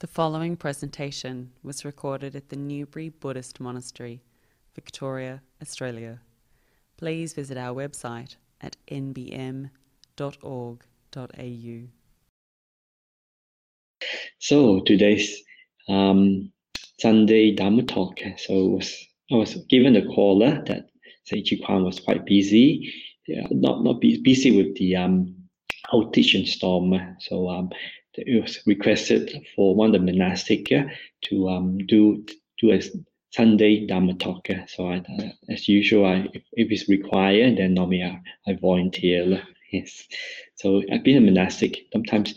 The following presentation was recorded at the Newbury Buddhist Monastery, Victoria, Australia. Please visit our website at nbm.org.au. So today's um, Sunday Dharma talk. So was, I was given a caller that Seichi Kwan was quite busy, yeah, not not busy with the um, outage and storm. So um, it was requested for one of the monastic to um, do do a Sunday Dharma talk. So I, uh, as usual, I, if, if it's required, then normally I, I volunteer. Yes. So I've been a monastic. Sometimes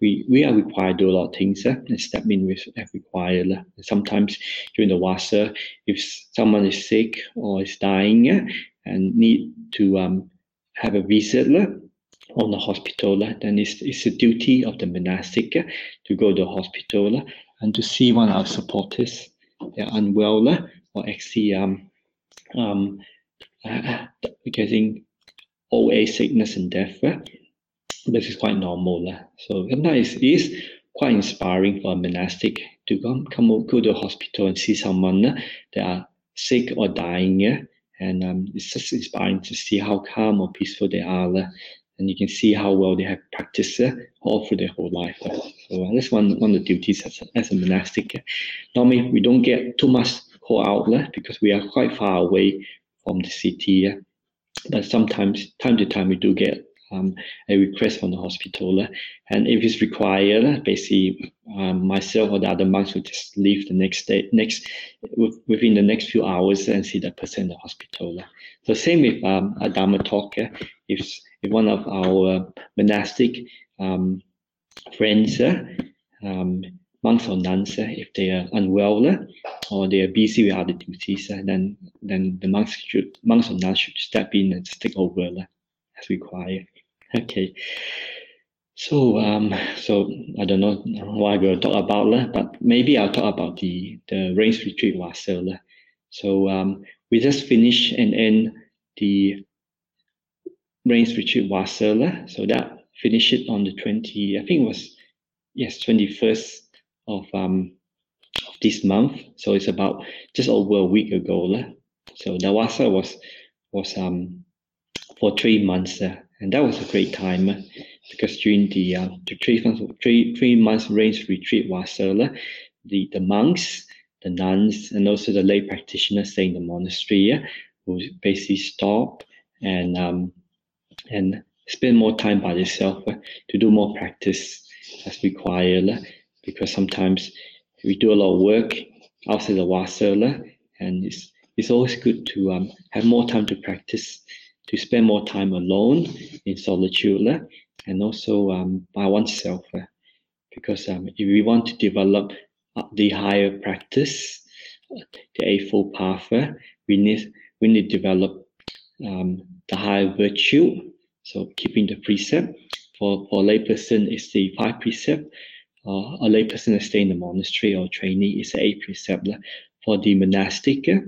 we, we are required to do a lot of things uh, and step in with required. Sometimes during the wasa, if someone is sick or is dying and need to um, have a visit on the hospital, uh, then it's, it's a duty of the monastic uh, to go to the hospital uh, and to see one of our supporters. They're unwell uh, or actually um, um, uh, getting old age, sickness, and death. Uh, this is quite normal. Uh. So sometimes it is quite inspiring for a monastic to come, come go to a hospital and see someone uh, that are sick or dying. Uh, and um, it's just inspiring to see how calm or peaceful they are. And you can see how well they have practiced all through their whole life. So uh, that's one, one of the duties as a, as a monastic. Normally, we don't get too much call out uh, because we are quite far away from the city. But sometimes, time to time, we do get um, a request from the hospital. And if it's required, basically um, myself or the other monks will just leave the next day, next within the next few hours and see the person in the hospital. So same with um, a Dharma talk. If one of our monastic um, friends, uh, um, monks or nuns, uh, if they are unwell uh, or they are busy with other duties, uh, then then the monks should monks or nuns should step in and take over uh, as required. Okay. So um, so I don't know what going talk about, uh, but maybe I'll talk about the the rains retreat Wasa. Uh. So um, we just finished and end the retreat Wasa. Uh. So that finished it on the 20, I think it was yes, 21st of um of this month. So it's about just over a week ago. Uh. So the Wasa was was um for three months. Uh, and that was a great time uh, because during the, uh, the three, months, three, three months rains retreat was uh, the, the monks, the nuns, and also the lay practitioners staying in the monastery uh, who basically stop and um, and spend more time by yourself uh, to do more practice as required uh, because sometimes we do a lot of work outside the wasa and it's it's always good to um, have more time to practice to spend more time alone in solitude uh, and also um, by oneself. Uh, because um, if we want to develop the higher practice, the Eightfold Path, uh, we need we need to develop um, the higher virtue. So keeping the precept for for layperson is the five precept. Uh, a layperson that stay in the monastery or trainee is the eight precept. For the monastic, uh,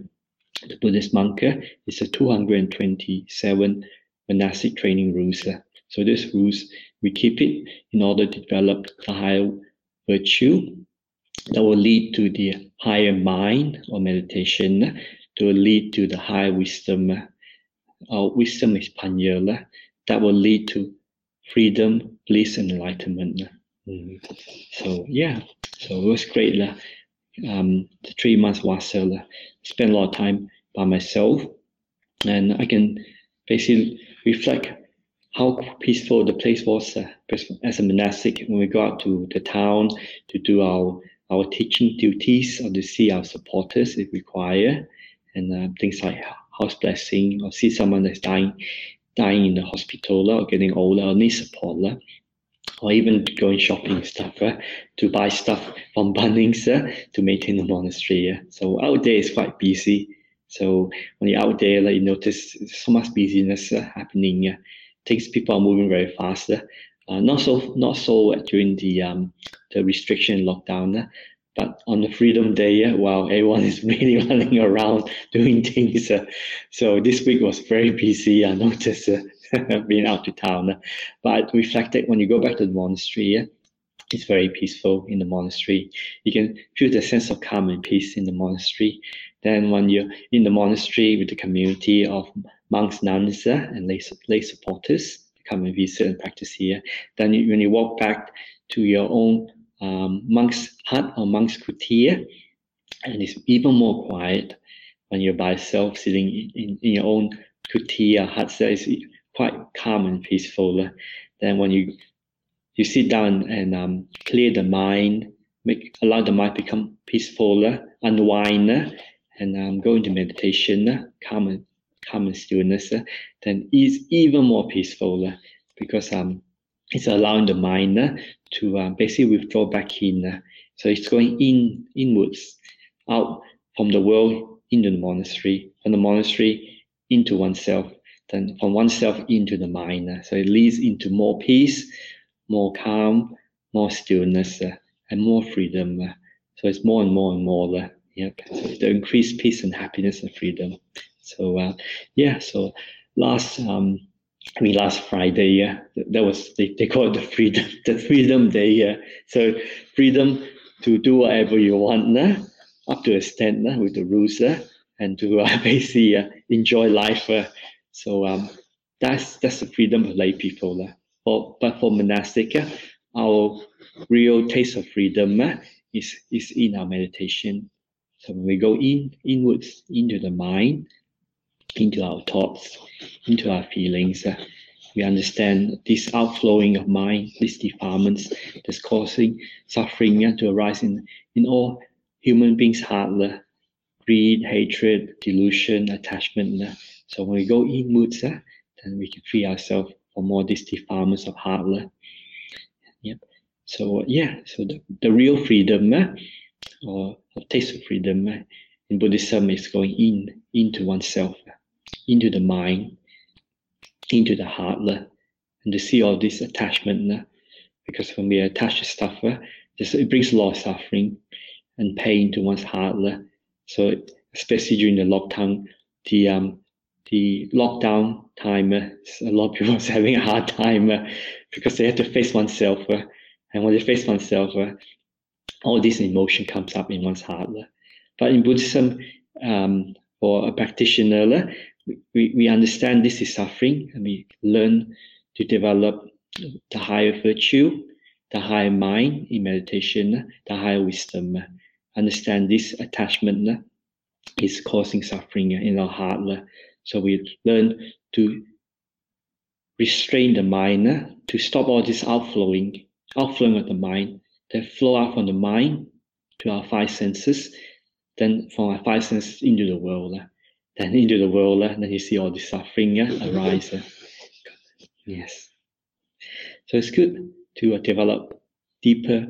the Buddhist monk uh, is a 227 monastic training rules. Uh, so these rules, we keep it in order to develop the higher virtue that will lead to the higher mind or meditation, to lead to the higher wisdom. Our wisdom is panya, that will lead to freedom, bliss, and enlightenment. Mm. So yeah, so it was great. Um, the three months was uh, spent a lot of time by myself, and I can basically reflect how peaceful the place was uh, as a monastic when we go out to the town to do our our teaching duties or to see our supporters if required, and uh, things like house blessing or see someone that's dying dying in the hospital or getting older or need support or even going shopping stuff uh, to buy stuff from Bunnings uh, to maintain the monastery. Uh. So out there is quite busy. So when you're out there, like, you notice so much busyness happening. Things people are moving very fast. Uh, not so not so during the um, the restriction lockdown. But on the Freedom Day, uh, wow, everyone is really running around doing things. Uh, so this week was very busy. I noticed uh, being out to town. But reflected when you go back to the monastery, uh, it's very peaceful in the monastery. You can feel the sense of calm and peace in the monastery. Then when you're in the monastery with the community of monks, nuns, uh, and lay, lay supporters, come and visit and practice here. Then you, when you walk back to your own um, monk's hut or monk's kutir, and it's even more quiet when you're by yourself sitting in, in your own kutir hut. So it's quite calm and peaceful. Then when you you sit down and um, clear the mind, make allow the mind become peaceful, unwind, and um, go into meditation, calm and calm and stillness, then it's even more peaceful because um, it's allowing the mind to um, basically withdraw back in. So it's going in inwards, out from the world into the monastery, from the monastery into oneself, then from oneself into the mind. So it leads into more peace, more calm, more stillness, uh, and more freedom. Uh, so it's more and more and more. Uh, yep. So the increased peace and happiness and freedom. So uh, yeah. So last um, I mean last Friday, yeah, that was they, they call it the freedom the freedom day. Yeah. So freedom to do whatever you want, uh, up to a extent uh, with the rules, uh, and to uh, basically uh, enjoy life. Uh, so um, that's that's the freedom of lay people. Uh for, but for monastic, our real taste of freedom is, is in our meditation. So when we go in inwards into the mind, into our thoughts, into our feelings, uh, we understand this outflowing of mind, these defilements that's causing suffering uh, to arise in, in all human beings' heart, uh, greed, hatred, delusion, attachment. Uh. So when we go inwards, uh, then we can free ourselves from more these defilements of heart. Yep. So yeah, so the, the real freedom uh, or taste of freedom uh, in Buddhism is going in into oneself, into the mind, into the heart, and to see all this attachment. Because when we attach to stuff, it brings a lot of suffering and pain to one's heart. So especially during the lockdown, the um, the lockdown time, a lot of people are having a hard time because they have to face oneself. And when they face oneself, all this emotion comes up in one's heart. But in Buddhism, um, for a practitioner, we, we understand this is suffering and we learn to develop the higher virtue, the higher mind in meditation, the higher wisdom. Understand this attachment uh, is causing suffering in our heart uh, so we learn to restrain the mind, uh, to stop all this outflowing, outflowing of the mind, that flow out from the mind to our five senses, then from our five senses into the world. Uh. Then into the world, uh, then you see all the suffering uh, arise. Yes. So it's good to uh, develop deeper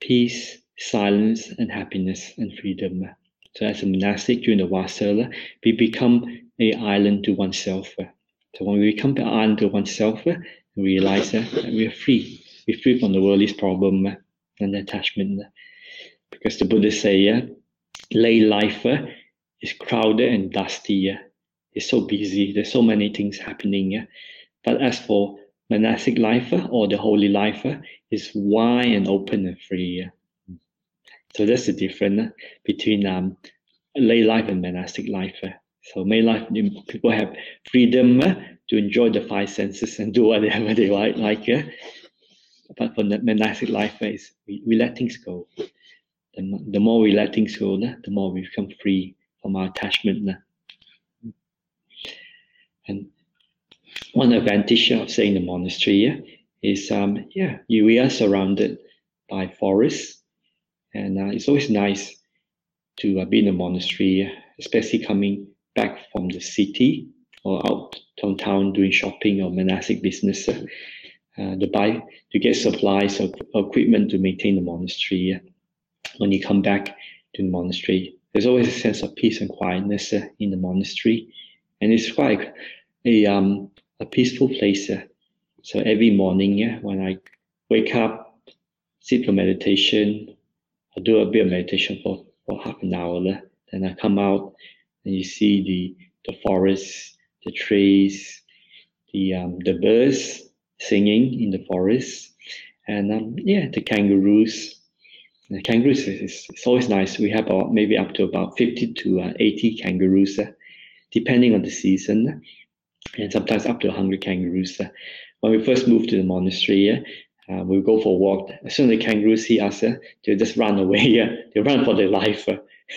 peace, silence, and happiness and freedom. So as a monastic during the Vassa, we become a island to oneself. So when we become an island to oneself, we realize that we are free. We're free from the worldly problem and attachment. Because the Buddha say, lay life is crowded and dusty. It's so busy. There's so many things happening. But as for monastic life uh, or the holy life, uh, it's wide and open and free. So that's the difference uh, between um, lay life and monastic life. So lay life, people have freedom to enjoy the five senses and do whatever they like. like but for the monastic life, is we, we let things go. The, the more we let things go, the more we become free our attachment. And one advantage of staying in the monastery is, um, yeah, you, we are surrounded by forests and uh, it's always nice to uh, be in a monastery, especially coming back from the city or out from town doing shopping or monastic business. Uh, to buy to get supplies or equipment to maintain the monastery. When you come back to the monastery, there's always a sense of peace and quietness uh, in the monastery, and it's quite a um, a peaceful place. Uh. So every morning, when I wake up, sit for meditation, I do a bit of meditation for, for half an hour. Then I come out and you see the the forest, the trees, the um, the birds singing in the forest, And um, yeah, the kangaroos. The kangaroos is, is always nice. We have about, maybe up to about 50 to uh, 80 kangaroos, uh, depending on the season, and sometimes up to 100 kangaroos. Uh. When we first moved to the monastery, uh, we go for a walk. As soon as the kangaroos see us, uh, they just run away. Uh, they run for their life.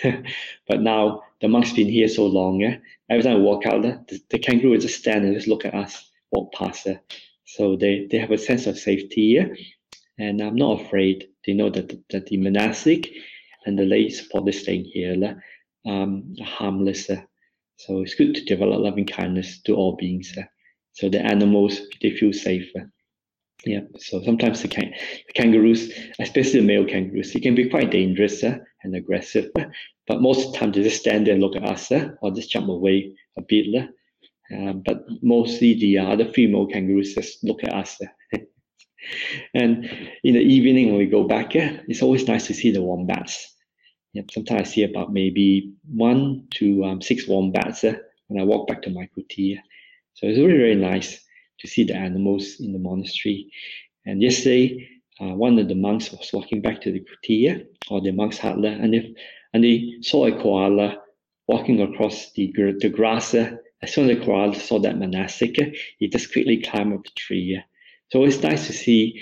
but now the monks been here so long. Uh, every time we walk out, uh, the, the kangaroo will just stand and just look at us, walk past. Uh, so they, they have a sense of safety. Uh, and I'm not afraid. They know that, that the monastic and the lay supporters staying here um, harmless. Uh, so it's good to develop loving kindness to all beings. Uh, so the animals, they feel safer. Yeah, so sometimes the, can- the kangaroos, especially the male kangaroos, they can be quite dangerous uh, and aggressive. Uh, but most of the time they just stand there and look at us uh, or just jump away a bit. Uh, but mostly the other female kangaroos just look at us. And in the evening when we go back, uh, it's always nice to see the wombats. Yeah, sometimes I see about maybe one to um, six wombats uh, when I walk back to my kuti. So it's really, really nice to see the animals in the monastery. And yesterday, uh, one of the monks was walking back to the kutia or the monk's hut, and if and they saw a koala walking across the the grass. As soon as the koala saw that monastic, he just quickly climbed up the tree. So it's nice to see,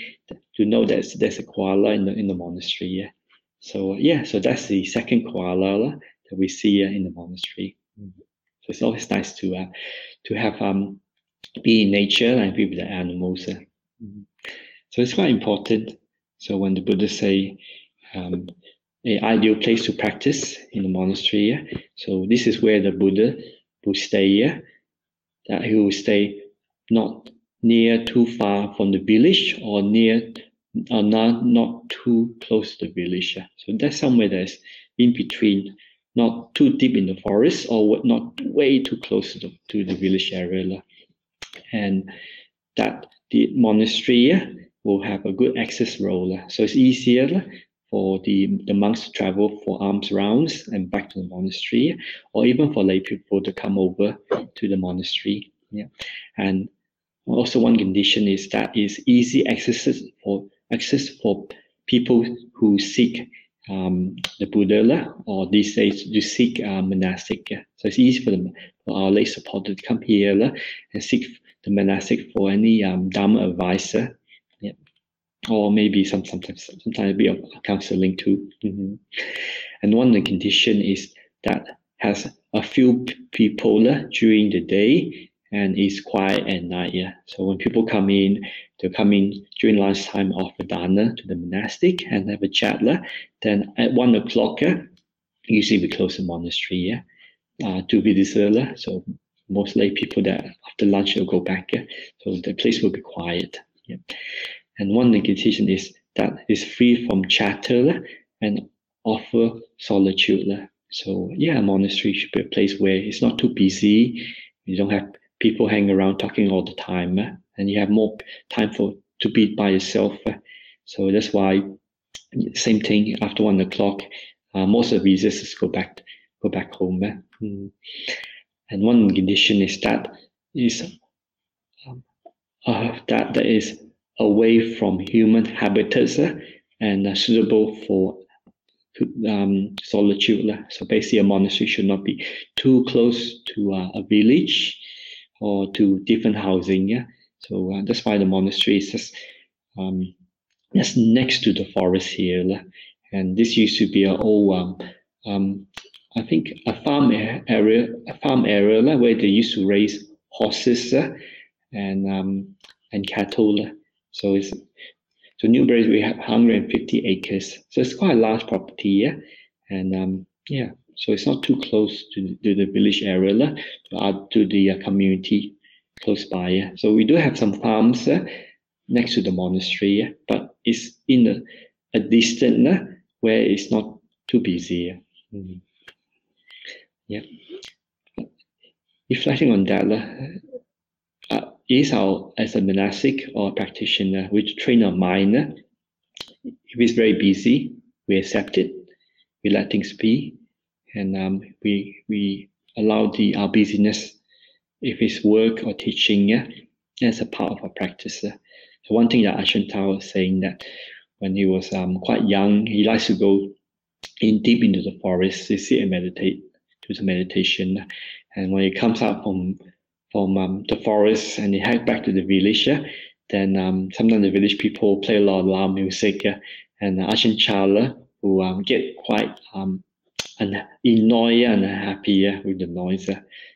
to know that there's a koala in the in the monastery. So yeah, so that's the second koala that we see in the monastery. So it's always nice to uh, to have um, be in nature and be with the animals. Uh. So it's quite important. So when the Buddha say um, a ideal place to practice in the monastery, so this is where the Buddha will stay. That he will stay not near too far from the village or near uh, or not not too close to the village. So that's somewhere that's in between, not too deep in the forest or not way too close to the, to the village area and that the monastery will have a good access road. So it's easier for the, the monks to travel for alms rounds and back to the monastery, or even for lay people to come over to the monastery. Yeah. And also one condition is that is easy access for access for people who seek um, the Buddha or these days to seek uh, monastic. So it's easy for them for our lay supporter to come here and seek the monastic for any um, Dharma advisor. Yeah. Or maybe some sometimes sometimes a bit of counseling too. Mm-hmm. And one of the condition is that has a few people during the day and it's quiet at night. Yeah. So when people come in, they come in during lunchtime of the dana to the monastic and have a chat. Then at one o'clock, usually we close the monastery. Yeah. Uh, to be early. So most lay people that after lunch they'll go back. Yeah? So the place will be quiet. Yeah? And one meditation is that is free from chatter and offer solitude. So yeah, a monastery should be a place where it's not too busy. You don't have people hang around talking all the time, and you have more time for to be by yourself. So that's why same thing after one o'clock. Uh, most of the visitors go back go back home. Mm. And one condition is that is um, uh, that that is away from human habitats uh, and suitable for um, solitude. So basically, a monastery should not be too close to uh, a village or to different housing. Yeah? So uh, that's why the monastery is just, um, just next to the forest here. And this used to be an old um, um, I think a farm area, a farm area where they used to raise horses and um, and cattle. So it's so Newbury we have 150 acres, so it's quite a large property, yeah. And um, yeah, so it's not too close to, to the village area, but to the uh, community close by. So we do have some farms uh, next to the monastery, but it's in a, a distance uh, where it's not too busy. Mm-hmm. Yeah. Reflecting on that, uh, is our as a monastic or practitioner, we train our mind. If it's very busy, we accept it, we let things be, and um, we we allow the our busyness, if it's work or teaching, uh, as a part of our practice. Uh, So one thing that Ajahn Chah was saying that when he was um, quite young, he likes to go in deep into the forest to sit and meditate, do some meditation. And when he comes out from from um, the forest and he head back to the village, uh, then um, sometimes the village people play a lot of loud music, uh, and Ajahn Chah who um, get quite um, annoyed and unhappy uh, with the noise.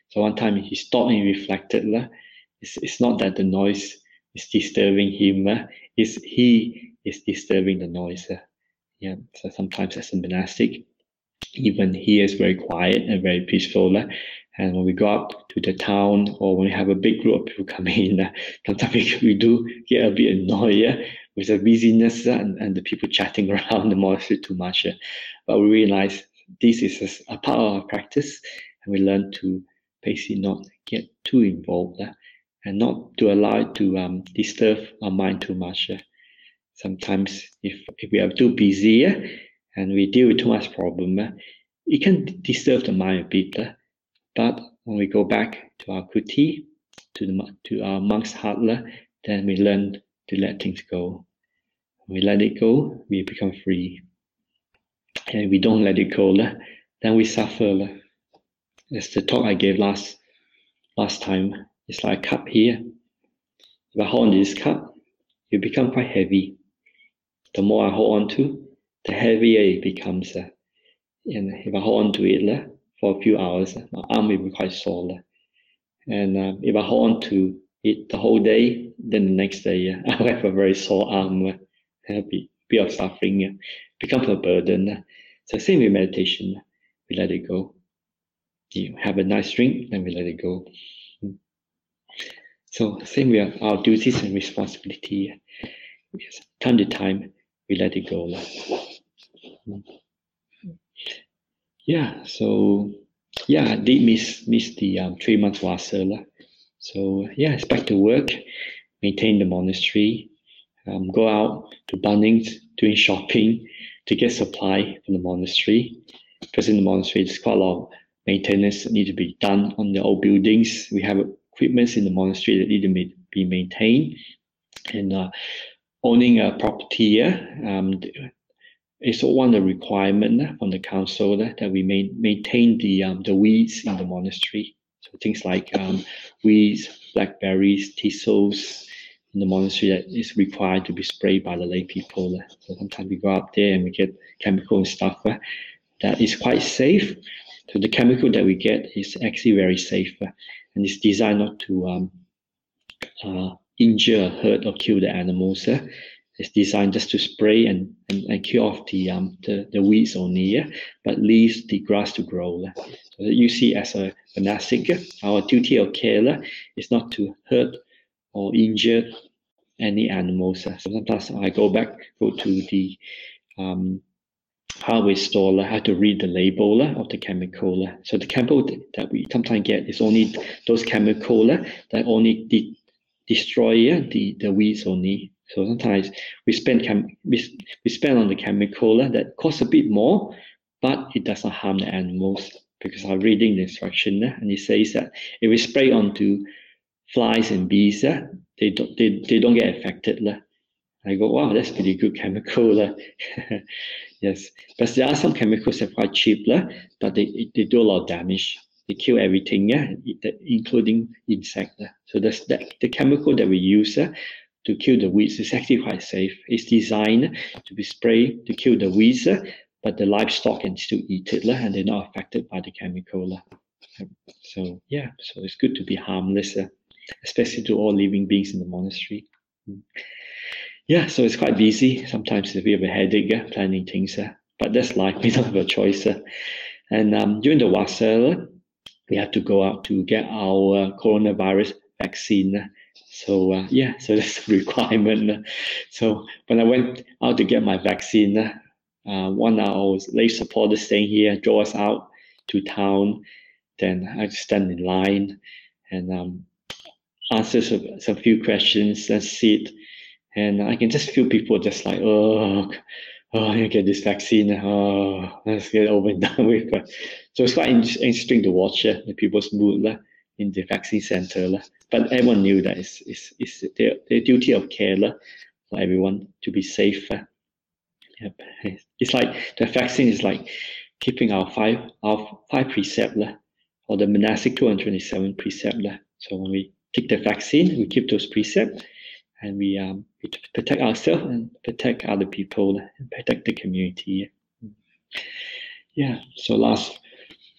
So one time he stopped and reflected. It's, it's not that the noise is disturbing him, it's he is disturbing the noise. Yeah, so sometimes as a monastic, even he is very quiet and very peaceful. And when we go up to the town or when we have a big group of people coming in, sometimes we, do get a bit annoyed with the busyness and, and the people chatting around the monastery too much. But we realize this is a part of our practice and we learn to basically not get too involved uh, and not to allow it to um, disturb our mind too much. Uh sometimes if, if we are too busy uh, and we deal with too much problem, it can disturb the mind a bit. But when we go back to our kuti, to the to our monk's heart, then we learn to let things go. When we let it go, we become free. And we don't let it go, then we suffer. As the talk I gave last last time, it's like a cup here. If I hold on to this cup, it become quite heavy the more I hold on to, the heavier it becomes. And if I hold on to it for a few hours, my arm will be quite sore. And uh, if I hold on to it the whole day, then the next day uh, I'll have a very sore arm. Uh, a bit, bit of suffering, becomes a burden. So same with meditation, we let it go. You have a nice drink, then we let it go. Hmm. So same with our duties and responsibility. Yes, time to time, we let it go. Yeah, so yeah, I did miss miss the um, three months vassa. So yeah, it's back to work, maintain the monastery, um, go out to Bunnings, doing shopping to get supply from the monastery. Because in the monastery, there's quite a lot of maintenance that need to be done on the old buildings. We have equipments in the monastery that need to be maintained. And uh, owning a property um, is one of the requirement from the council that we maintain the um, the weeds in the monastery. So things like um, weeds, blackberries, thistles in the monastery that is required to be sprayed by the lay people. So sometimes we go out there and we get chemical and stuff that is quite safe. So the chemical that we get is actually very safe and it's designed not to um, uh, injure, hurt, or kill the animals. It's designed just to spray and, and, and kill off the, um, the, the weeds only, yeah? but leaves the grass to grow. So you see, as a monastic, our duty of care is not to hurt or injure any animals. Sometimes I go back, go to the um, hardware store, I have to read the label of the chemical. So the chemical that we sometimes get is only those chemical that only de destroy the, the weeds only. So sometimes we spend chem- we, we spend on the chemical that costs a bit more, but it doesn't harm the animals because I'm reading the instruction and it says that if we spray onto flies and bees, they don't they, they don't get affected. I go, wow, that's pretty good chemical. yes, but there are some chemicals that are quite cheap, but they, they do a lot of damage they kill everything, yeah, including insect. So that's the, the chemical that we use uh, to kill the weeds is actually quite safe. It's designed to be sprayed to kill the weeds, uh, but the livestock can still eat it, uh, and they're not affected by the chemical. Uh. So yeah, so it's good to be harmless, uh, especially to all living beings in the monastery. Mm. Yeah, so it's quite busy. Sometimes it's a bit of a headache planning things, uh, but that's life. We don't have a choice. And um, during the Vassa, we have to go out to get our coronavirus vaccine. So uh, yeah, so that's a requirement. So when I went out to get my vaccine, uh, one of our lay supporters staying here drove us out to town. Then I stand in line and um, answer some, few questions and sit. And I can just feel people just like, oh, oh, I get this vaccine. Oh, let's get over and done with. So it's quite interesting to watch uh, the people's mood uh, in the vaccine center. Uh, but everyone knew that it's, it's, it's their, their duty of care for everyone to be safe. Yep. It's like the vaccine is like keeping our five our five precept or the monastic 227 precept. So when we take the vaccine, we keep those precepts and we um we protect ourselves and protect other people and protect the community. Yeah. So last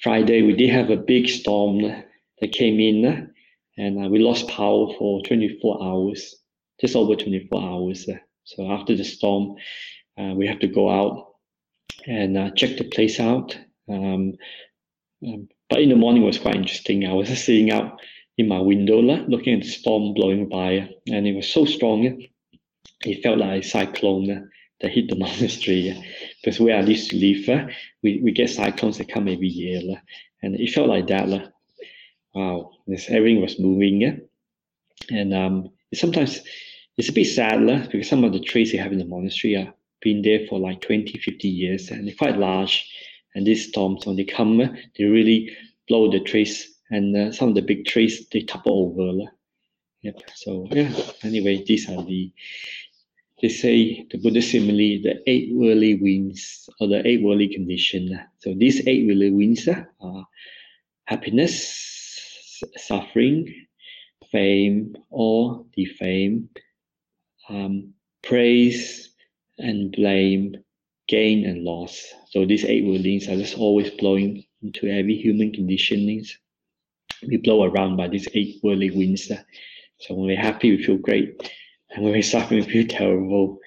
Friday we did have a big storm that came in and uh, we lost power for 24 hours, just over 24 hours. So after the storm, uh, we have to go out and uh, check the place out. Um, um, but in the morning was quite interesting. I was sitting out in my window, looking at the storm blowing by, and it was so strong. It felt like a cyclone that hit the monastery. Because where I used to live, we, we get cyclones that come every year. And it felt like that. Wow, this, everything was moving. And um, sometimes it's a bit sad because some of the trees they have in the monastery are been there for like 20, 50 years and they're quite large. And these storms, when they come, they really blow the trees and uh, some of the big trees, they topple over. Yep. So yeah, anyway, these are the, they say the Buddha simile, the eight worldly winds or the eight worldly condition. So these eight worldly winds are happiness, suffering, fame or defame, um, praise, and blame, gain and loss. So these eight woundings are just always blowing into every human conditionings. We blow around by these eight worldly winds. So when we're happy, we feel great. And when we're suffering, we feel terrible.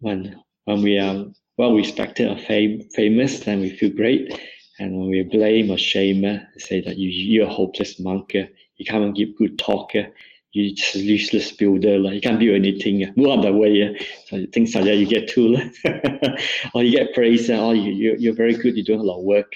When when we are well respected or fam- famous, then we feel great. And when we blame or shame, say that you, you're a hopeless monk, you can't give good talk, you're just a useless builder. Like you can't build anything. Move out of the way. So things like that, you get tool. or you get praise. Oh, you, you, you're very good. You're doing a lot of work.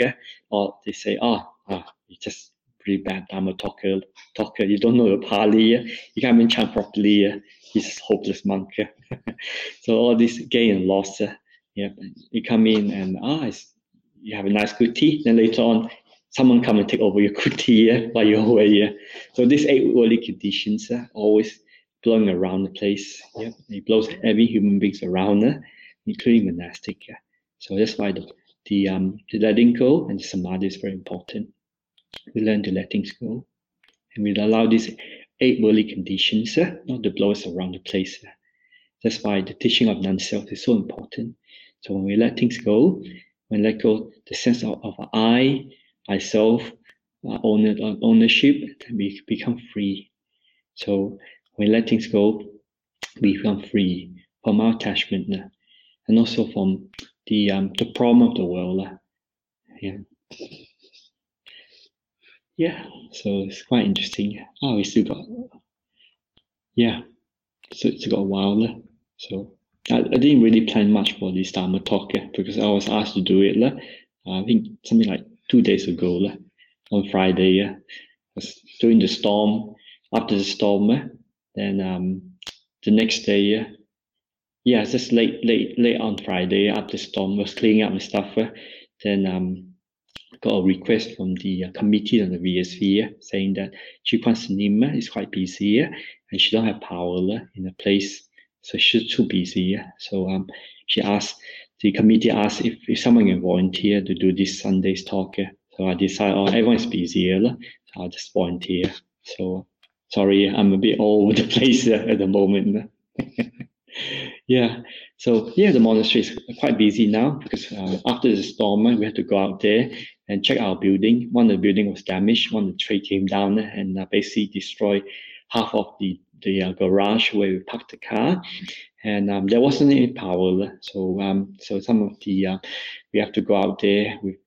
Or they say, oh, ah, oh you're just pretty bad Dharma talker. talker. You don't know your Pali. You can't even chant properly. He's a hopeless monk. so all this gain and loss. Yeah, you come in and ah, you have a nice good tea. Then later on, someone come and take over your kuti while you're away. So these eight worldly conditions are always blowing around the place. Yeah? It blows every human beings around, uh, including monastic. Yeah? So that's why the, the, um, the letting go and the samadhi is very important. We learn to let things go. And we allow these eight worldly conditions uh, not to blow us around the place. Uh. That's why the teaching of non-self is so important. So when we let things go, when let go the sense of, of I, myself, owner, ownership, and we become free. So when we let things go, we become free from our attachment uh, and also from the um, the problem of the world. Uh, yeah. Yeah, so it's quite interesting. Oh, we still got, yeah, so it's got a while. Uh, so I, I didn't really plan much for this Dharma talk uh, because I was asked to do it. Uh, I think something like two days ago on Friday. Was during the storm, after the storm, then um, the next day, uh, yeah, just late, late, late on Friday after the storm, was cleaning up my stuff. Then um, got a request from the uh, committee on the BSV uh, saying that Chi Kwang Sunim is quite busy uh, and she don't have power in the place, so she's too busy. So um, she asked the committee asked if, if someone can volunteer to do this Sunday's talk. So I decided, oh, everyone's busy, so I'll just volunteer. So sorry, I'm a bit all over the place at the moment. yeah, so yeah, the monastery is quite busy now because uh, after the storm, we had to go out there and check our building. One of the building was damaged. One of the tree came down and uh, basically destroyed half of the the uh, garage where we parked the car, and um, there wasn't any power. So um, so some of the uh, we have to go out there with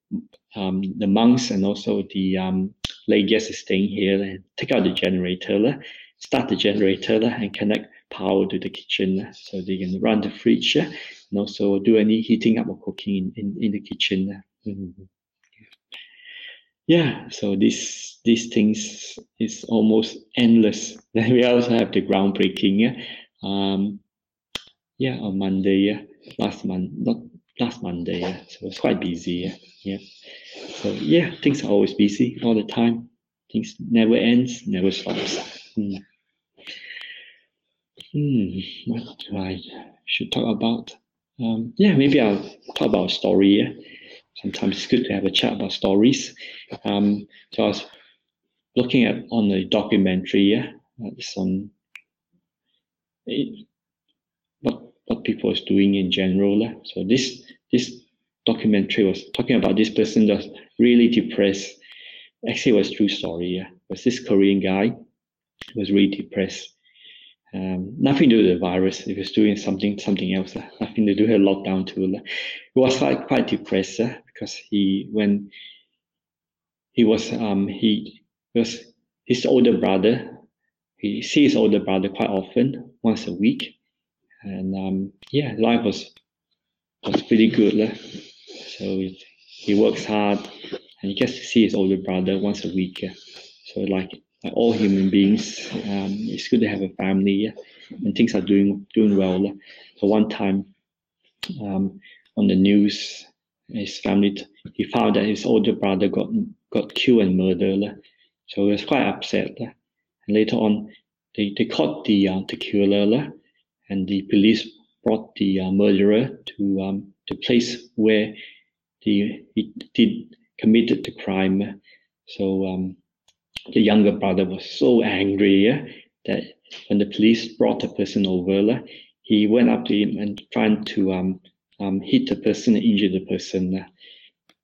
um, the monks and also the um, lay guests staying here and take out the generator, start the generator and connect power to the kitchen so they can run the fridge and also do any heating up or cooking in, in, in the kitchen. Mm-hmm. Yeah, so this these things is almost endless. Then we also have the groundbreaking. Um, yeah, on Monday, yeah last month, not last Monday, yeah so it's quite busy. Yeah, so yeah, things are always busy all the time. Things never ends, never stops. Hmm. Hmm. What do I should talk about? Um, yeah, maybe I'll talk about story. Yeah? Sometimes it's good to have a chat about stories. Um, so I was looking at on the documentary. Yeah, that's on it, what what people is doing in general. Yeah? So this this documentary was talking about this person that's really depressed. Actually, it was true story. Yeah, it was this Korean guy was really depressed um, nothing to do with the virus. He was doing something something else. Nothing to do with lockdown too. Uh. He was like quite depressed uh, because he when he was um he was his older brother. He sees his older brother quite often, once a week, and um, yeah, life was was pretty good. So it, he works hard, and he gets to see his older brother once a week. So like all human beings, um, it's good to have a family and things are doing doing well. So one time um, on the news, his family he found that his older brother got got killed and murdered. So he was quite upset. And later on, they, they caught the uh, the killer, and the police brought the uh, murderer to um, the place where the, he did committed the crime. So um, the younger brother was so angry yeah, that when the police brought the person over, he went up to him and trying to um, um, hit the person and injure the person.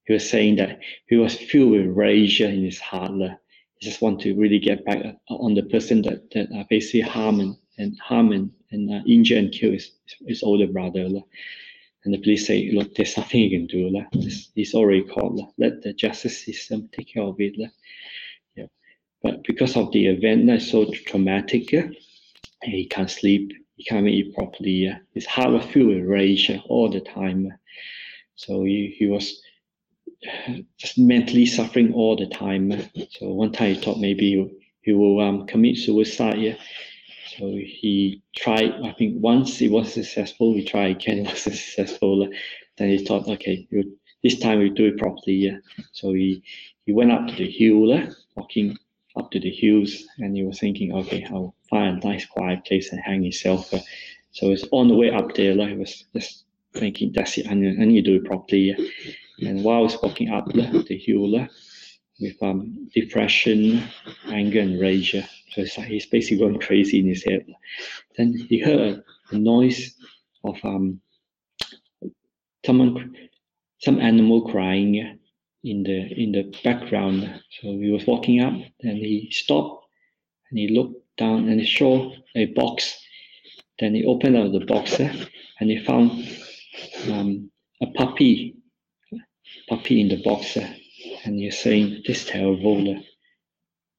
He was saying that he was filled with rage in his heart. He just want to really get back on the person that, that uh, basically harm and, and harm and, and uh, injure and kill his, his older brother. And the police say, look, there's nothing you can do. He's already caught. Let the justice system take care of it. But because of the event that's so traumatic, he can't sleep, he can't eat properly. His heart was filled with rage all the time. So he, he was just mentally suffering all the time. So one time he thought maybe he, will um, commit suicide. So he tried, I think once it was successful, we tried again, it was successful. Then he thought, okay, this time we do it properly. So he, he went up to the hill, walking up to the hills and he was thinking, okay, I'll find a nice quiet place and hang himself. Uh, so it's on the way up there, like, he was just thinking, that's it, I need, I need to do it properly. And while I was walking up the, hill uh, with um, depression, anger, and rage, uh, so it's like he's basically going crazy in his head. Then he heard a noise of um, someone, some animal crying in the in the background. So he was walking up and he stopped and he looked down and he saw a box. Then he opened up the box eh, and he found um, a puppy, puppy in the box. Eh, and he's saying, "This terrible.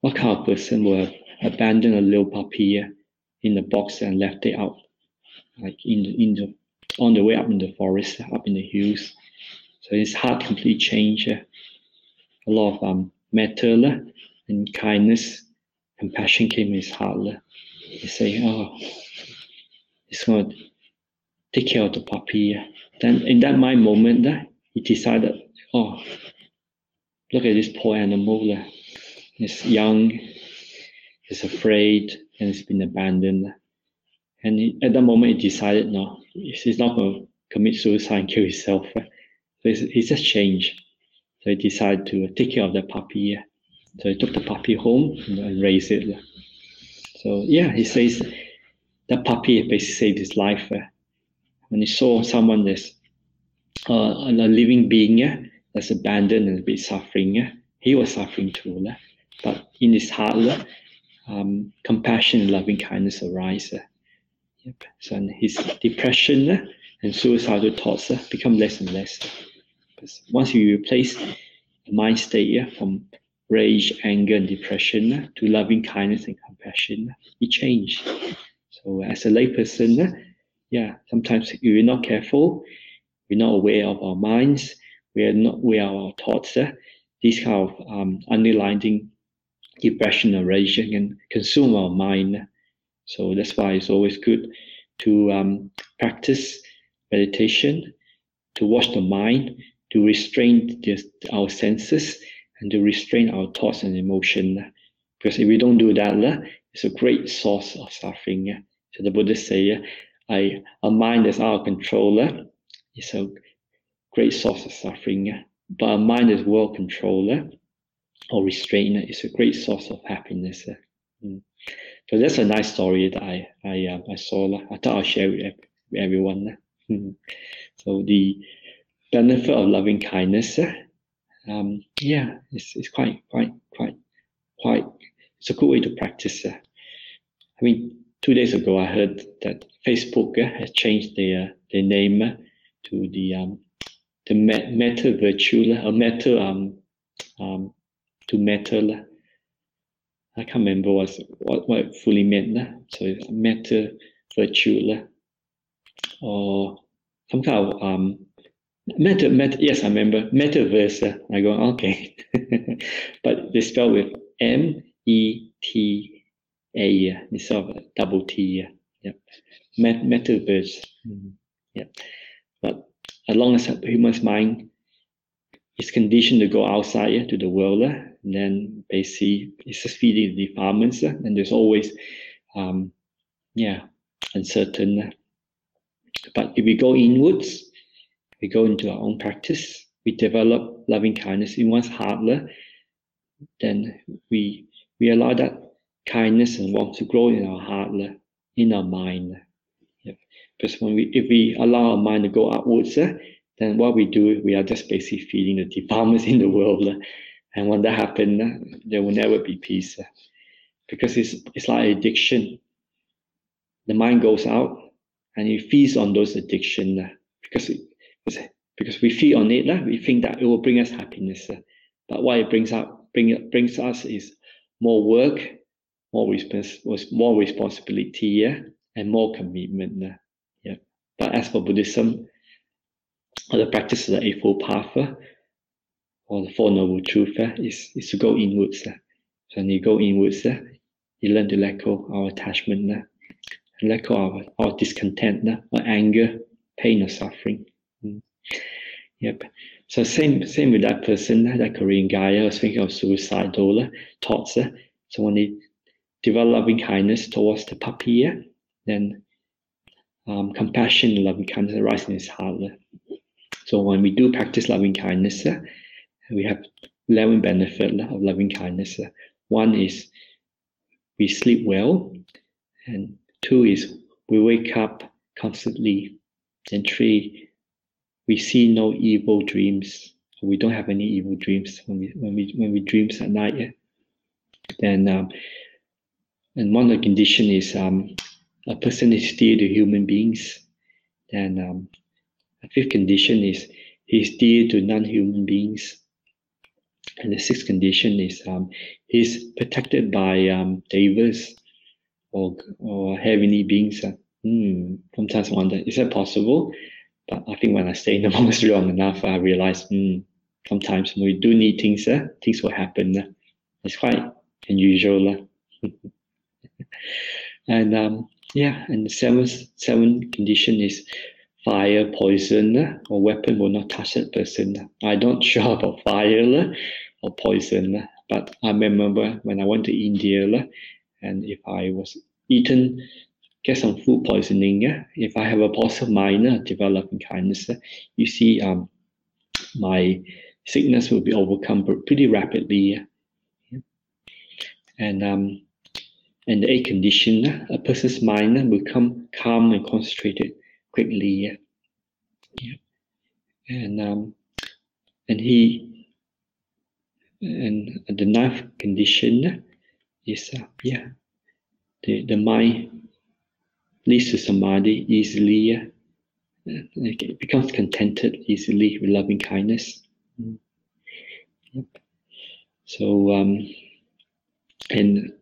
What kind of person would abandon a little puppy eh, in the box and left it out, like in the in the on the way up in the forest, up in the hills?" So his heart completely changed. Eh a lot of um, metta and kindness, compassion came in his heart. He say, oh, he's going to take care of the puppy. Then in that mind moment, he decided, oh, look at this poor animal. He's young, he's afraid, and he's been abandoned. And he, at that moment, he decided, no, he's not going to commit suicide and kill himself. So he's, he's just changed. So he decided to take care of the puppy. So he took the puppy home and raised it. So yeah, he says that puppy basically saved his life. When he saw someone that's uh, a living being that's abandoned and a bit suffering, he was suffering too. But in his heart, um, compassion and loving kindness arise. Yep. So his depression and suicidal thoughts become less and less. Because once you replace the mind state yeah, from rage, anger, and depression to loving kindness and compassion, it changes. So as a layperson, yeah, sometimes we're not careful, we're not aware of our minds, we are not aware of our thoughts. Uh, these kind of um, underlying depression and rage can consume our mind. So that's why it's always good to um, practice meditation, to watch the mind, to restrain this, our senses and to restrain our thoughts and emotion. Because if we don't do that, it's a great source of suffering. So the Buddha say, I, a mind is our controller is a great source of suffering, but a mind is world controller or restrainer is a great source of happiness. Mm. So that's a nice story that I I, uh, I saw. I thought I'll share with, everyone. So the benefit of loving kindness, um, yeah, it's, it's quite quite quite quite. It's a good way to practice. I mean, two days ago I heard that Facebook has changed their their name to the um, the meta virtue or meta um, um, to metal. I can't remember what what, what it fully meant. So meta virtue or some kind of um meta meta yes I remember metaverse. I go okay, but they spell with M E T A instead of double T. Yeah, Met, metaverse. Mm-hmm. Yeah, but as long as human's mind is conditioned to go outside to the world, then basically it's just feeding the defilements, and there's always, um, yeah, uncertain. But if we go inwards, we go into our own practice, we develop loving kindness in one's heart, then we we allow that kindness and warmth to grow in our heart, in our mind. Yeah. Because when we if we allow our mind to go outwards, then what we do, we are just basically feeding the defilements in the world. And when that happens, there will never be peace. Because it's, it's like addiction. The mind goes out and it feeds on those addiction because it, because we feed on it, we think that it will bring us happiness. But what it brings up bring, brings us is more work, more respons- more responsibility, yeah, and more commitment. Yeah. But as for Buddhism, the practice of the Eightfold Path uh, or the Four Noble Truths uh, is, is to go inwards. So when you go inwards, uh, you learn to let go our attachment, let go our, our discontent, or anger, pain, or suffering. Yep. So same same with that person, that Korean guy, I was thinking of suicidal thoughts. So when they develop loving kindness towards the puppy, then um, compassion loving kindness arise in his heart. So when we do practice loving kindness, uh, we have 11 benefit of loving kindness. Uh. One is we sleep well, and two is we wake up constantly, and three, we see no evil dreams. We don't have any evil dreams when we when we when we dreams at night. Then um, and one of the condition is um, a person is dear to human beings. Then um, the fifth condition is he's dear to non-human beings. And the sixth condition is um, he's protected by um, devas or, or heavenly beings. Uh, hmm, sometimes wonder, is that possible? I think when I stay in the monastery long enough, I realize hmm, sometimes we do need things, uh, things will happen. Uh. It's quite unusual. Uh. and um, yeah, and the seventh, seventh condition is fire, poison, or weapon will not touch that person. I don't sure about fire or poison, but I remember when I went to India, and if I was eaten, get some food poisoning, yeah? if I have a positive mind, developing kindness, you see, um, my sickness will be overcome pretty rapidly. And um, and the eighth condition, a person's mind will become calm and concentrated quickly. Yeah. And um, and he and the ninth condition is uh, yeah the the mind leads to samadhi easily. Uh, it becomes contented easily with loving kindness. Mm. Yep. So um, and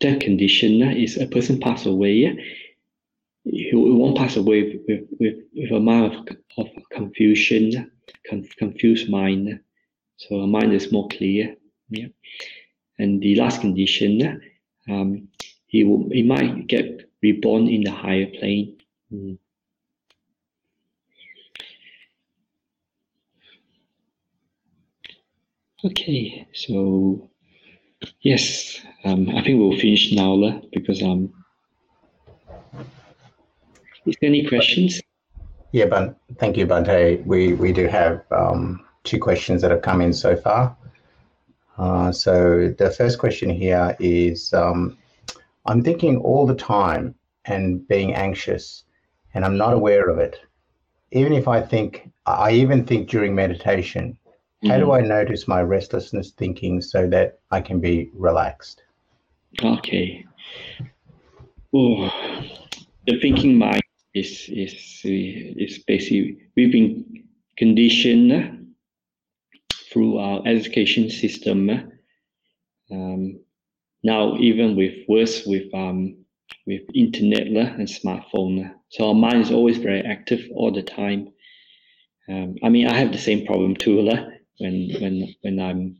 that condition is a person pass away he won't pass away with, with, with a mind of, of confusion, confused mind. So a mind is more clear. Yeah. And the last condition, um, he will he might get reborn in the higher plane. Mm. Okay, so Yes, um, I think we'll finish now la, because um, is there any questions? Yeah, but thank you, Bhante. We we do have um, two questions that have come in so far. Uh, so the first question here is, um, I'm thinking all the time and being anxious, and I'm not aware of it. Even if I think, I even think during meditation. How do I notice my restlessness thinking so that I can be relaxed? Okay. Oh, the thinking mind is is is basically we've been conditioned through our education system. Um, now even with worse with um with internet and smartphone. So our mind is always very active all the time. Um, I mean, I have the same problem too when when when I'm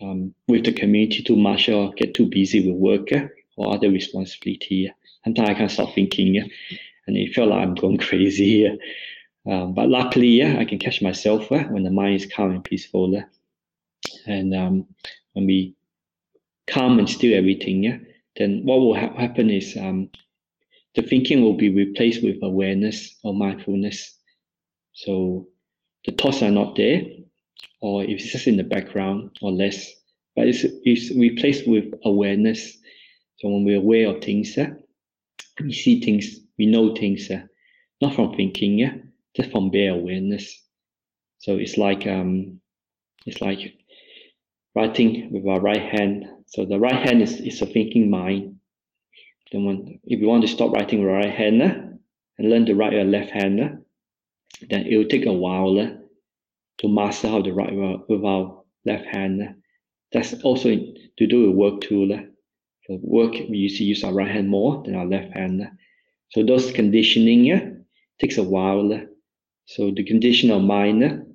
um, with the community too much or get too busy with work or other responsibility. Sometimes I can't stop thinking, and it feel like I'm going crazy. Um, but luckily, yeah, I can catch myself when the mind is calm and peaceful. And um, when we calm and still everything, yeah, then what will ha- happen is um, the thinking will be replaced with awareness or mindfulness. So the thoughts are not there, or if it's just in the background or less, but it's, it's replaced with awareness. So when we're aware of things, uh, we see things, we know things, uh, not from thinking, yeah, just from bare awareness. So it's like um, it's like writing with our right hand. So the right hand is, is a thinking mind. Then when if you want to stop writing with right hand uh, and learn to write with left hand, uh, then it will take a while uh, to master how to write with our left hand. That's also to do with work too. For work, we usually use our right hand more than our left hand. So those conditioning takes a while. So the condition of mind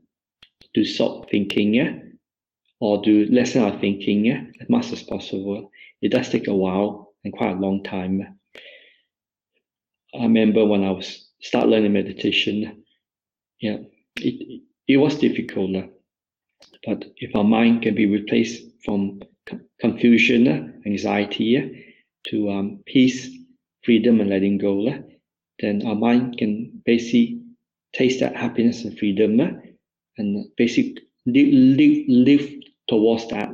to stop thinking or to lessen our thinking as much as possible. It does take a while and quite a long time. I remember when I was start learning meditation, yeah, it, it was difficult. But if our mind can be replaced from confusion, anxiety, to um, peace, freedom, and letting go, then our mind can basically taste that happiness and freedom and basically live, live, live towards that.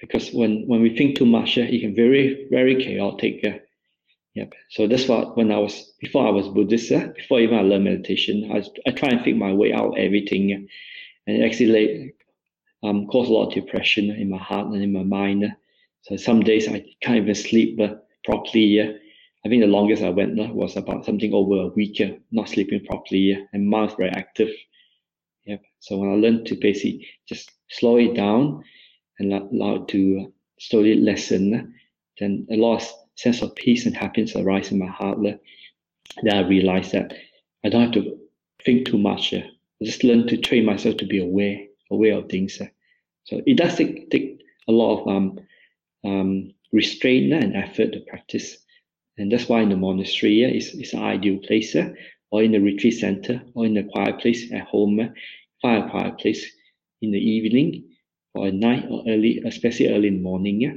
Because when, when we think too much, it can very, very chaotic. Yep. So that's what when I was before I was Buddhist, before even I learned meditation, I, I try and think my way out everything, and it actually um, caused a lot of depression in my heart and in my mind. So some days I can't even sleep properly. I think the longest I went was about something over a week, not sleeping properly, and was very active. Yep. So when I learned to basically just slow it down and allow it to slowly lessen, then a lot of sense of peace and happiness arise in my heart. Then I realize that I don't have to think too much. I just learn to train myself to be aware, aware of things. So it does take, take a lot of um, um, restraint and effort to practice. And that's why in the monastery uh, is is an ideal place, uh, or in the retreat center, or in a quiet place at home, uh, find a quiet place in the evening, or at night, or early, especially early in the morning. Yeah,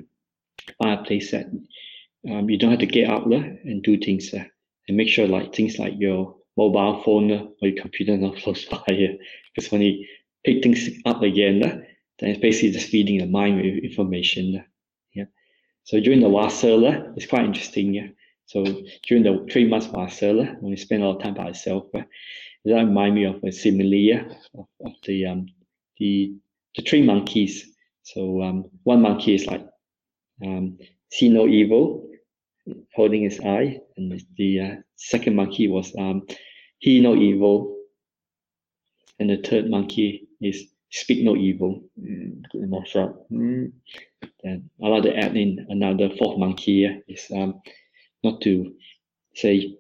find a place that um, you don't have to get up uh, and do things uh, and make sure like things like your mobile phone or your computer not close by because when you pick things up again then it's basically just feeding the mind with information yeah. So during the uh, it's quite interesting yeah. So during the three months uh, when we spend a lot of time by yourself uh, that remind me of a simile of, of the um the the three monkeys so um one monkey is like um see no evil holding his eye, and the uh, second monkey was um, he no evil, and the third monkey is speak no evil. Mm, more. Mm. Then I like to add in another fourth monkey uh, is um, not to say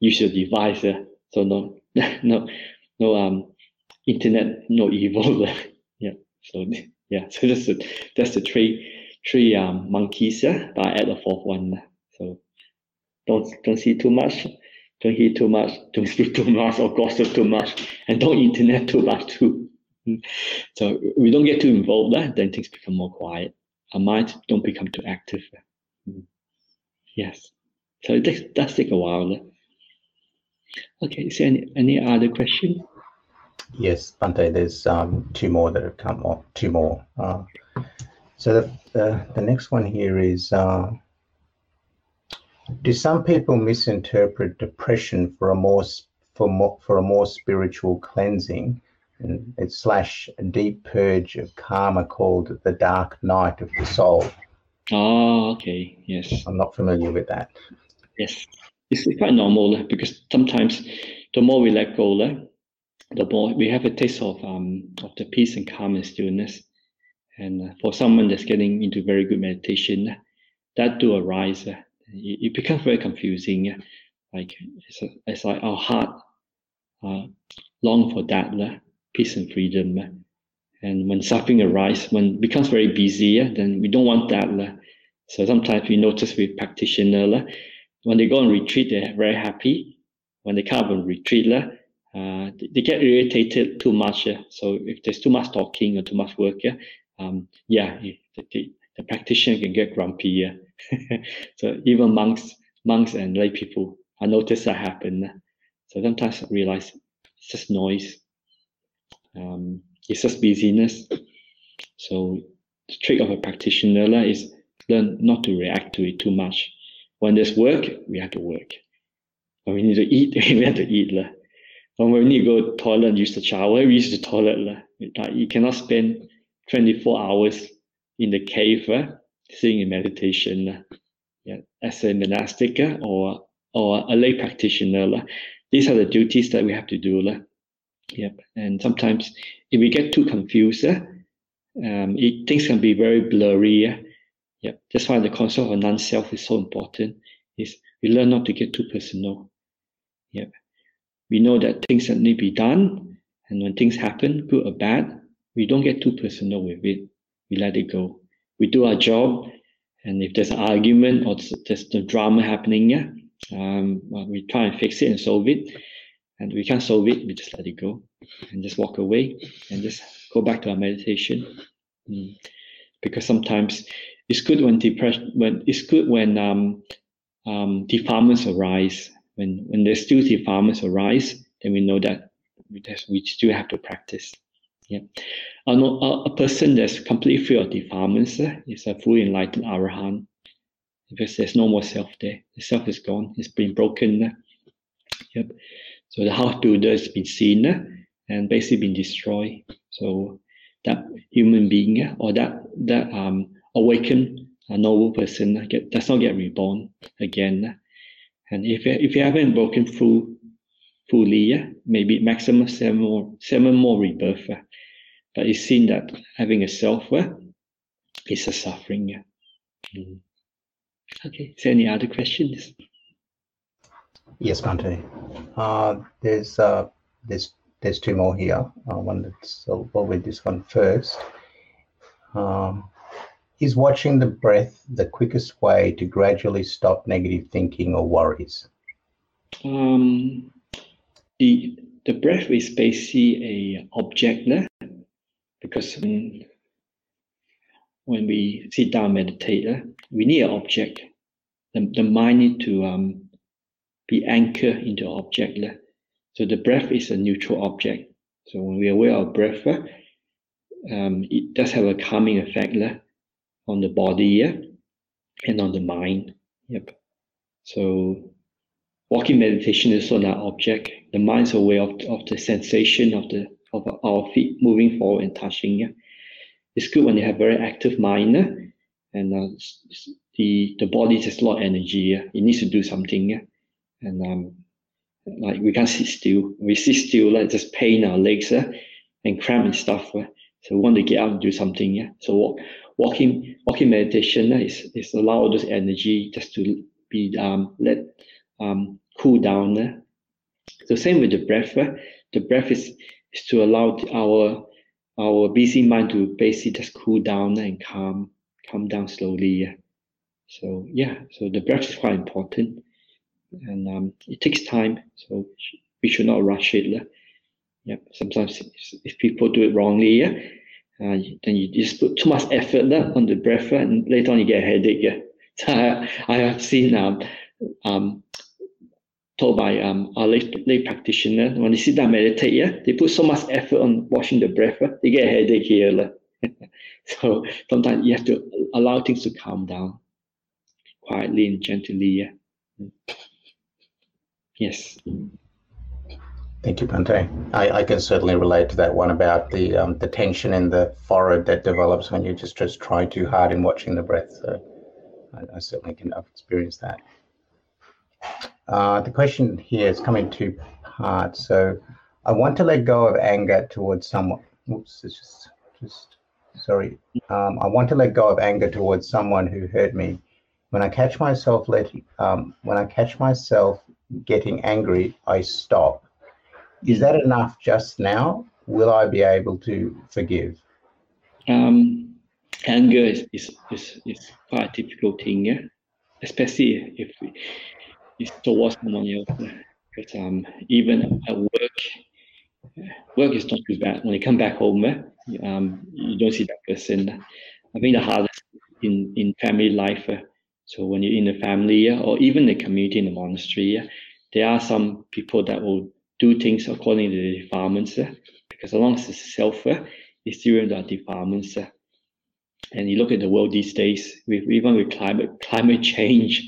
use your device. Uh, so no no no um internet no evil. yeah. So yeah. So that's the that's the three three um monkeys. Yeah. but I add a fourth one. So don't don't see too much, don't hear too much, don't speak too much or gossip too much, and don't internet too much too. So we don't get too involved, then things become more quiet. our mind don't become too active. Mm. Yes. So it takes, does take a while. Okay, is there any, any other question? Yes, Bhante, there's um, two more that have come on, two more. Uh, so the, the, the, next one here is, uh, do some people misinterpret depression for a more, for more, for a more spiritual cleansing and it's slash a deep purge of karma called the dark night of the soul? Oh, okay, yes. I'm not familiar with that. Yes, it's quite normal because sometimes the more we let go, the boy, we have a taste of um of the peace and calm and stillness. And uh, for someone that's getting into very good meditation, that do arise. Uh, it, it becomes very confusing. Uh, like it's, a, it's like our heart uh, long for that peace and freedom. And when suffering arises, when becomes very busy, then we don't want that. So sometimes we notice with practitioners, when they go on retreat, they're very happy. When they come on retreat, uh, they, get irritated too much. Uh, so if there's too much talking or too much work, yeah, um, yeah, the, the, the, practitioner can get grumpy. Yeah. so even monks, monks and lay people, I notice that happen. So sometimes I realize it's just noise. Um, it's just busyness. So the trick of a practitioner is learn not to react to it too much. When there's work, we have to work. When we need to eat, we have to eat. When we need to go to toilet and use the shower, we use the toilet. Like you cannot spend 24 hours in the cave uh, sitting in meditation yeah, as a monastic uh, or or a lay practitioner. These are the duties that we have to do. Yep. And sometimes if we get too confused, um, it, things can be very blurry. Yep. That's why the concept of non-self is so important. Is we learn not to get too personal. Yep. We know that things that need to be done, and when things happen, good or bad, we don't get too personal with it. We let it go. We do our job, and if there's an argument or there's the drama happening, yeah, um, well, we try and fix it and solve it. And we can't solve it, we just let it go and just walk away and just go back to our meditation. Mm. Because sometimes it's good when depression when it's good when um, um, defilements arise. When when there's still defilements arise, then we know that we, still have to practice. Yeah, a, a person that's completely free of defilements uh, is a fully enlightened arahant because there's no more self there. The self is gone. It's been broken. Uh, yep. So the house builder has been seen uh, and basically been destroyed. So that human being or that that um awaken a noble person get, does not get reborn again. And if if you haven't broken through fully, maybe maximum seven more seven more rebirth. But it's seen that having a self is a suffering. Mm. Okay, is there any other questions? Yes, Bhante. Uh, there's uh, there's there's two more here. Uh, one that's we'll with this one first. Um, is watching the breath the quickest way to gradually stop negative thinking or worries? Um, the the breath is basically a object there, because when, when we sit down meditate, we need an object. The, the mind need to um, be anchored into an object. So the breath is a neutral object. So when we are aware of breath, um, it does have a calming effect on the body yeah? and on the mind. Yep. So walking meditation is on that object. The mind's aware of, of the sensation of the of our feet moving forward and touching. Yeah? It's good when you have a very active mind yeah? and uh, the the body has a lot of energy. Yeah? It needs to do something. Yeah? And um, like we can't sit still. We sit still, like just pain our legs uh, and cramp and stuff. Uh. So we want to get out and do something. Yeah. So walk, walking walking meditation is is allow this energy just to be um let um cool down. So same with the breath. The breath is is to allow our our busy mind to basically just cool down and calm calm down slowly. So yeah, so the breath is quite important, and um, it takes time. So we should not rush it. Yeah, sometimes if people do it wrongly, yeah, uh, then you just put too much effort uh, on the breath, uh, and later on you get a headache. Yeah. So I, I have seen um, um, told by um, our lay, lay practitioner when they sit down meditate, yeah, they put so much effort on washing the breath, uh, they get a headache here. so sometimes you have to allow things to calm down quietly and gently. Yeah. Yes. Thank you, Bhante. I, I can certainly relate to that one about the um, the tension in the forehead that develops when you just just try too hard in watching the breath. So I, I certainly can have experienced that. Uh, the question here is coming two parts. So I want to let go of anger towards someone. Oops, it's just just sorry. Um, I want to let go of anger towards someone who hurt me. When I catch myself letting um, when I catch myself getting angry, I stop is that enough just now? Will I be able to forgive? Um, anger is, is, is, is quite a difficult thing, yeah? especially if it's towards someone else. Because um, even at work, work is not too bad. When you come back home, um, you don't see that person. I think the hardest in, in family life. Uh, so when you're in the family uh, or even the community in the monastery, there are some people that will do things according to the defilements, uh, because as long as it's self, uh, it's still in the defilements. Uh, and you look at the world these days, with even with climate climate change,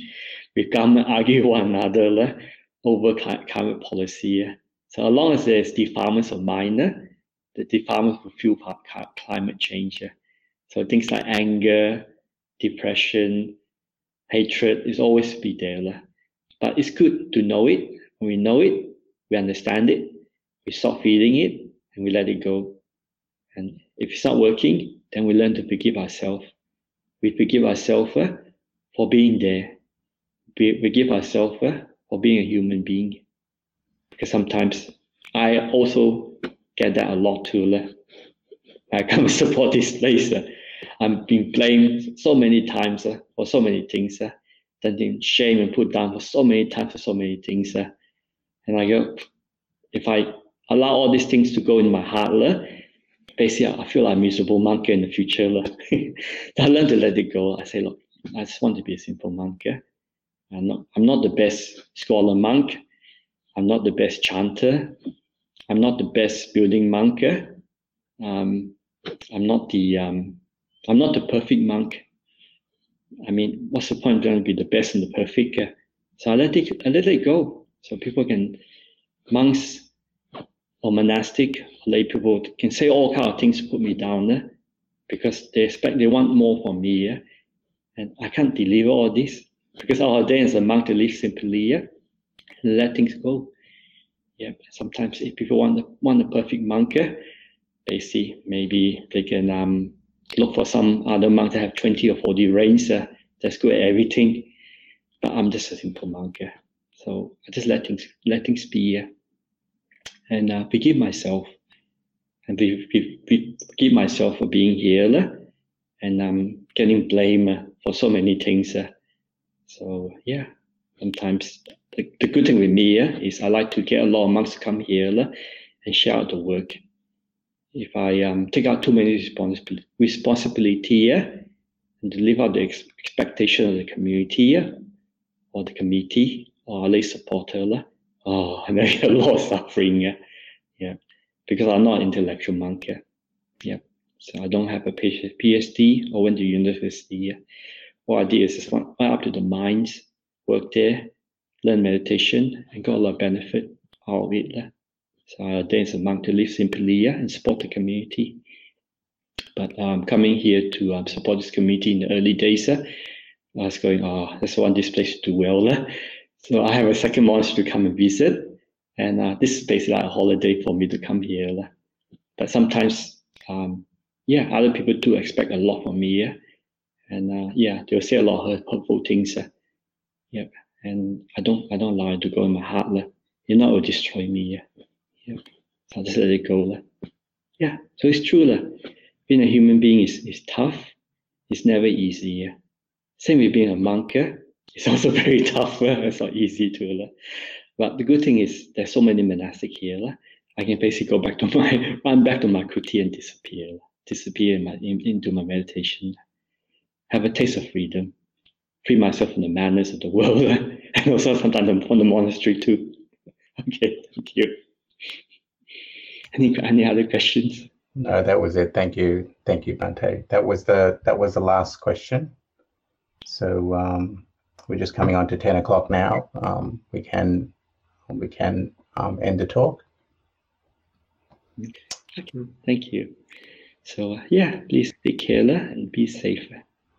with government argue one another over climate policy. So as long as there's defilements of mind, the defilements will fuel climate change. So things like anger, depression, hatred is always be there. But it's good to know it. When we know it, we understand it, we stop feeling it, and we let it go. And if it's not working, then we learn to forgive ourselves. We forgive ourselves uh, for being there. We forgive ourselves uh, for being a human being. Because sometimes I also get that a lot too. Uh, I come support this place. Uh, I'm being blamed so many times uh, for so many things. Uh, then shame and put down for so many times for so many things. Uh, and I go, if I allow all these things to go in my heart, basically I feel like a miserable monk in the future. I learn to let it go. I say, look, I just want to be a simple monk. Yeah? I'm not I'm not the best scholar monk. I'm not the best chanter. I'm not the best building monk. Um, I'm not the um, I'm not the perfect monk. I mean, what's the point of trying to be the best and the perfect? So I let it I let it go. So people can, monks or monastic lay people can say all kind of things to put me down eh? because they expect they want more from me. Eh? And I can't deliver all this because our day as a monk to live simply eh? and let things go. Yeah, sometimes if people want the, want the perfect monk, eh? they see maybe they can um, look for some other monk that have 20 or 40 rains uh, that's good at everything. But I'm just a simple monk. Eh? So I just let things let things be, and uh, forgive myself, and be, be, be, forgive myself for being here, and um, getting blamed for so many things. Uh. So yeah, sometimes the, the good thing with me uh, is I like to get a lot of monks to come here and share out the work. If I um, take out too many responsibility, responsibility uh, and deliver the ex- expectation of the community uh, or the committee, or at least supporter. Oh, and I get a lot of suffering. Yeah. yeah. Because I'm not intellectual monk. Yeah. yeah. So I don't have a PhD or went to university. Yeah. What I did is just went up to the mines, worked there, learned meditation, and got a lot of benefit out of it. Yeah. So I ordained a monk to live simply yeah, and support the community. But um, coming here to um, support this community in the early days, uh, I was going, oh, that's one this place to do well. Uh. So I have a second monastery to come and visit. And uh, this is basically a holiday for me to come here. But sometimes, um, yeah, other people do expect a lot from me. Yeah? And uh, yeah, they'll say a lot of hurtful things. Uh, yep. And I don't I don't allow it to go in my heart. You know, it will destroy me. Yeah. Yep. So I just let it go. Yeah. So it's true. Being a human being is, is tough. It's never easy. Yeah? Same with being a monk. It's also very tough. it's not easy to. But the good thing is there's so many monastic here. I can basically go back to my run back to my kuti and disappear. disappear in my, in, into my meditation. Have a taste of freedom. Free myself from the madness of the world, and also sometimes from the monastery too. Okay, thank you. Any any other questions? No, that was it. Thank you, thank you, Bhante. That was the that was the last question. So um, we're just coming on to ten o'clock now. Um, we can we can um, end the talk. Okay, thank you. So yeah, please take care and be safe.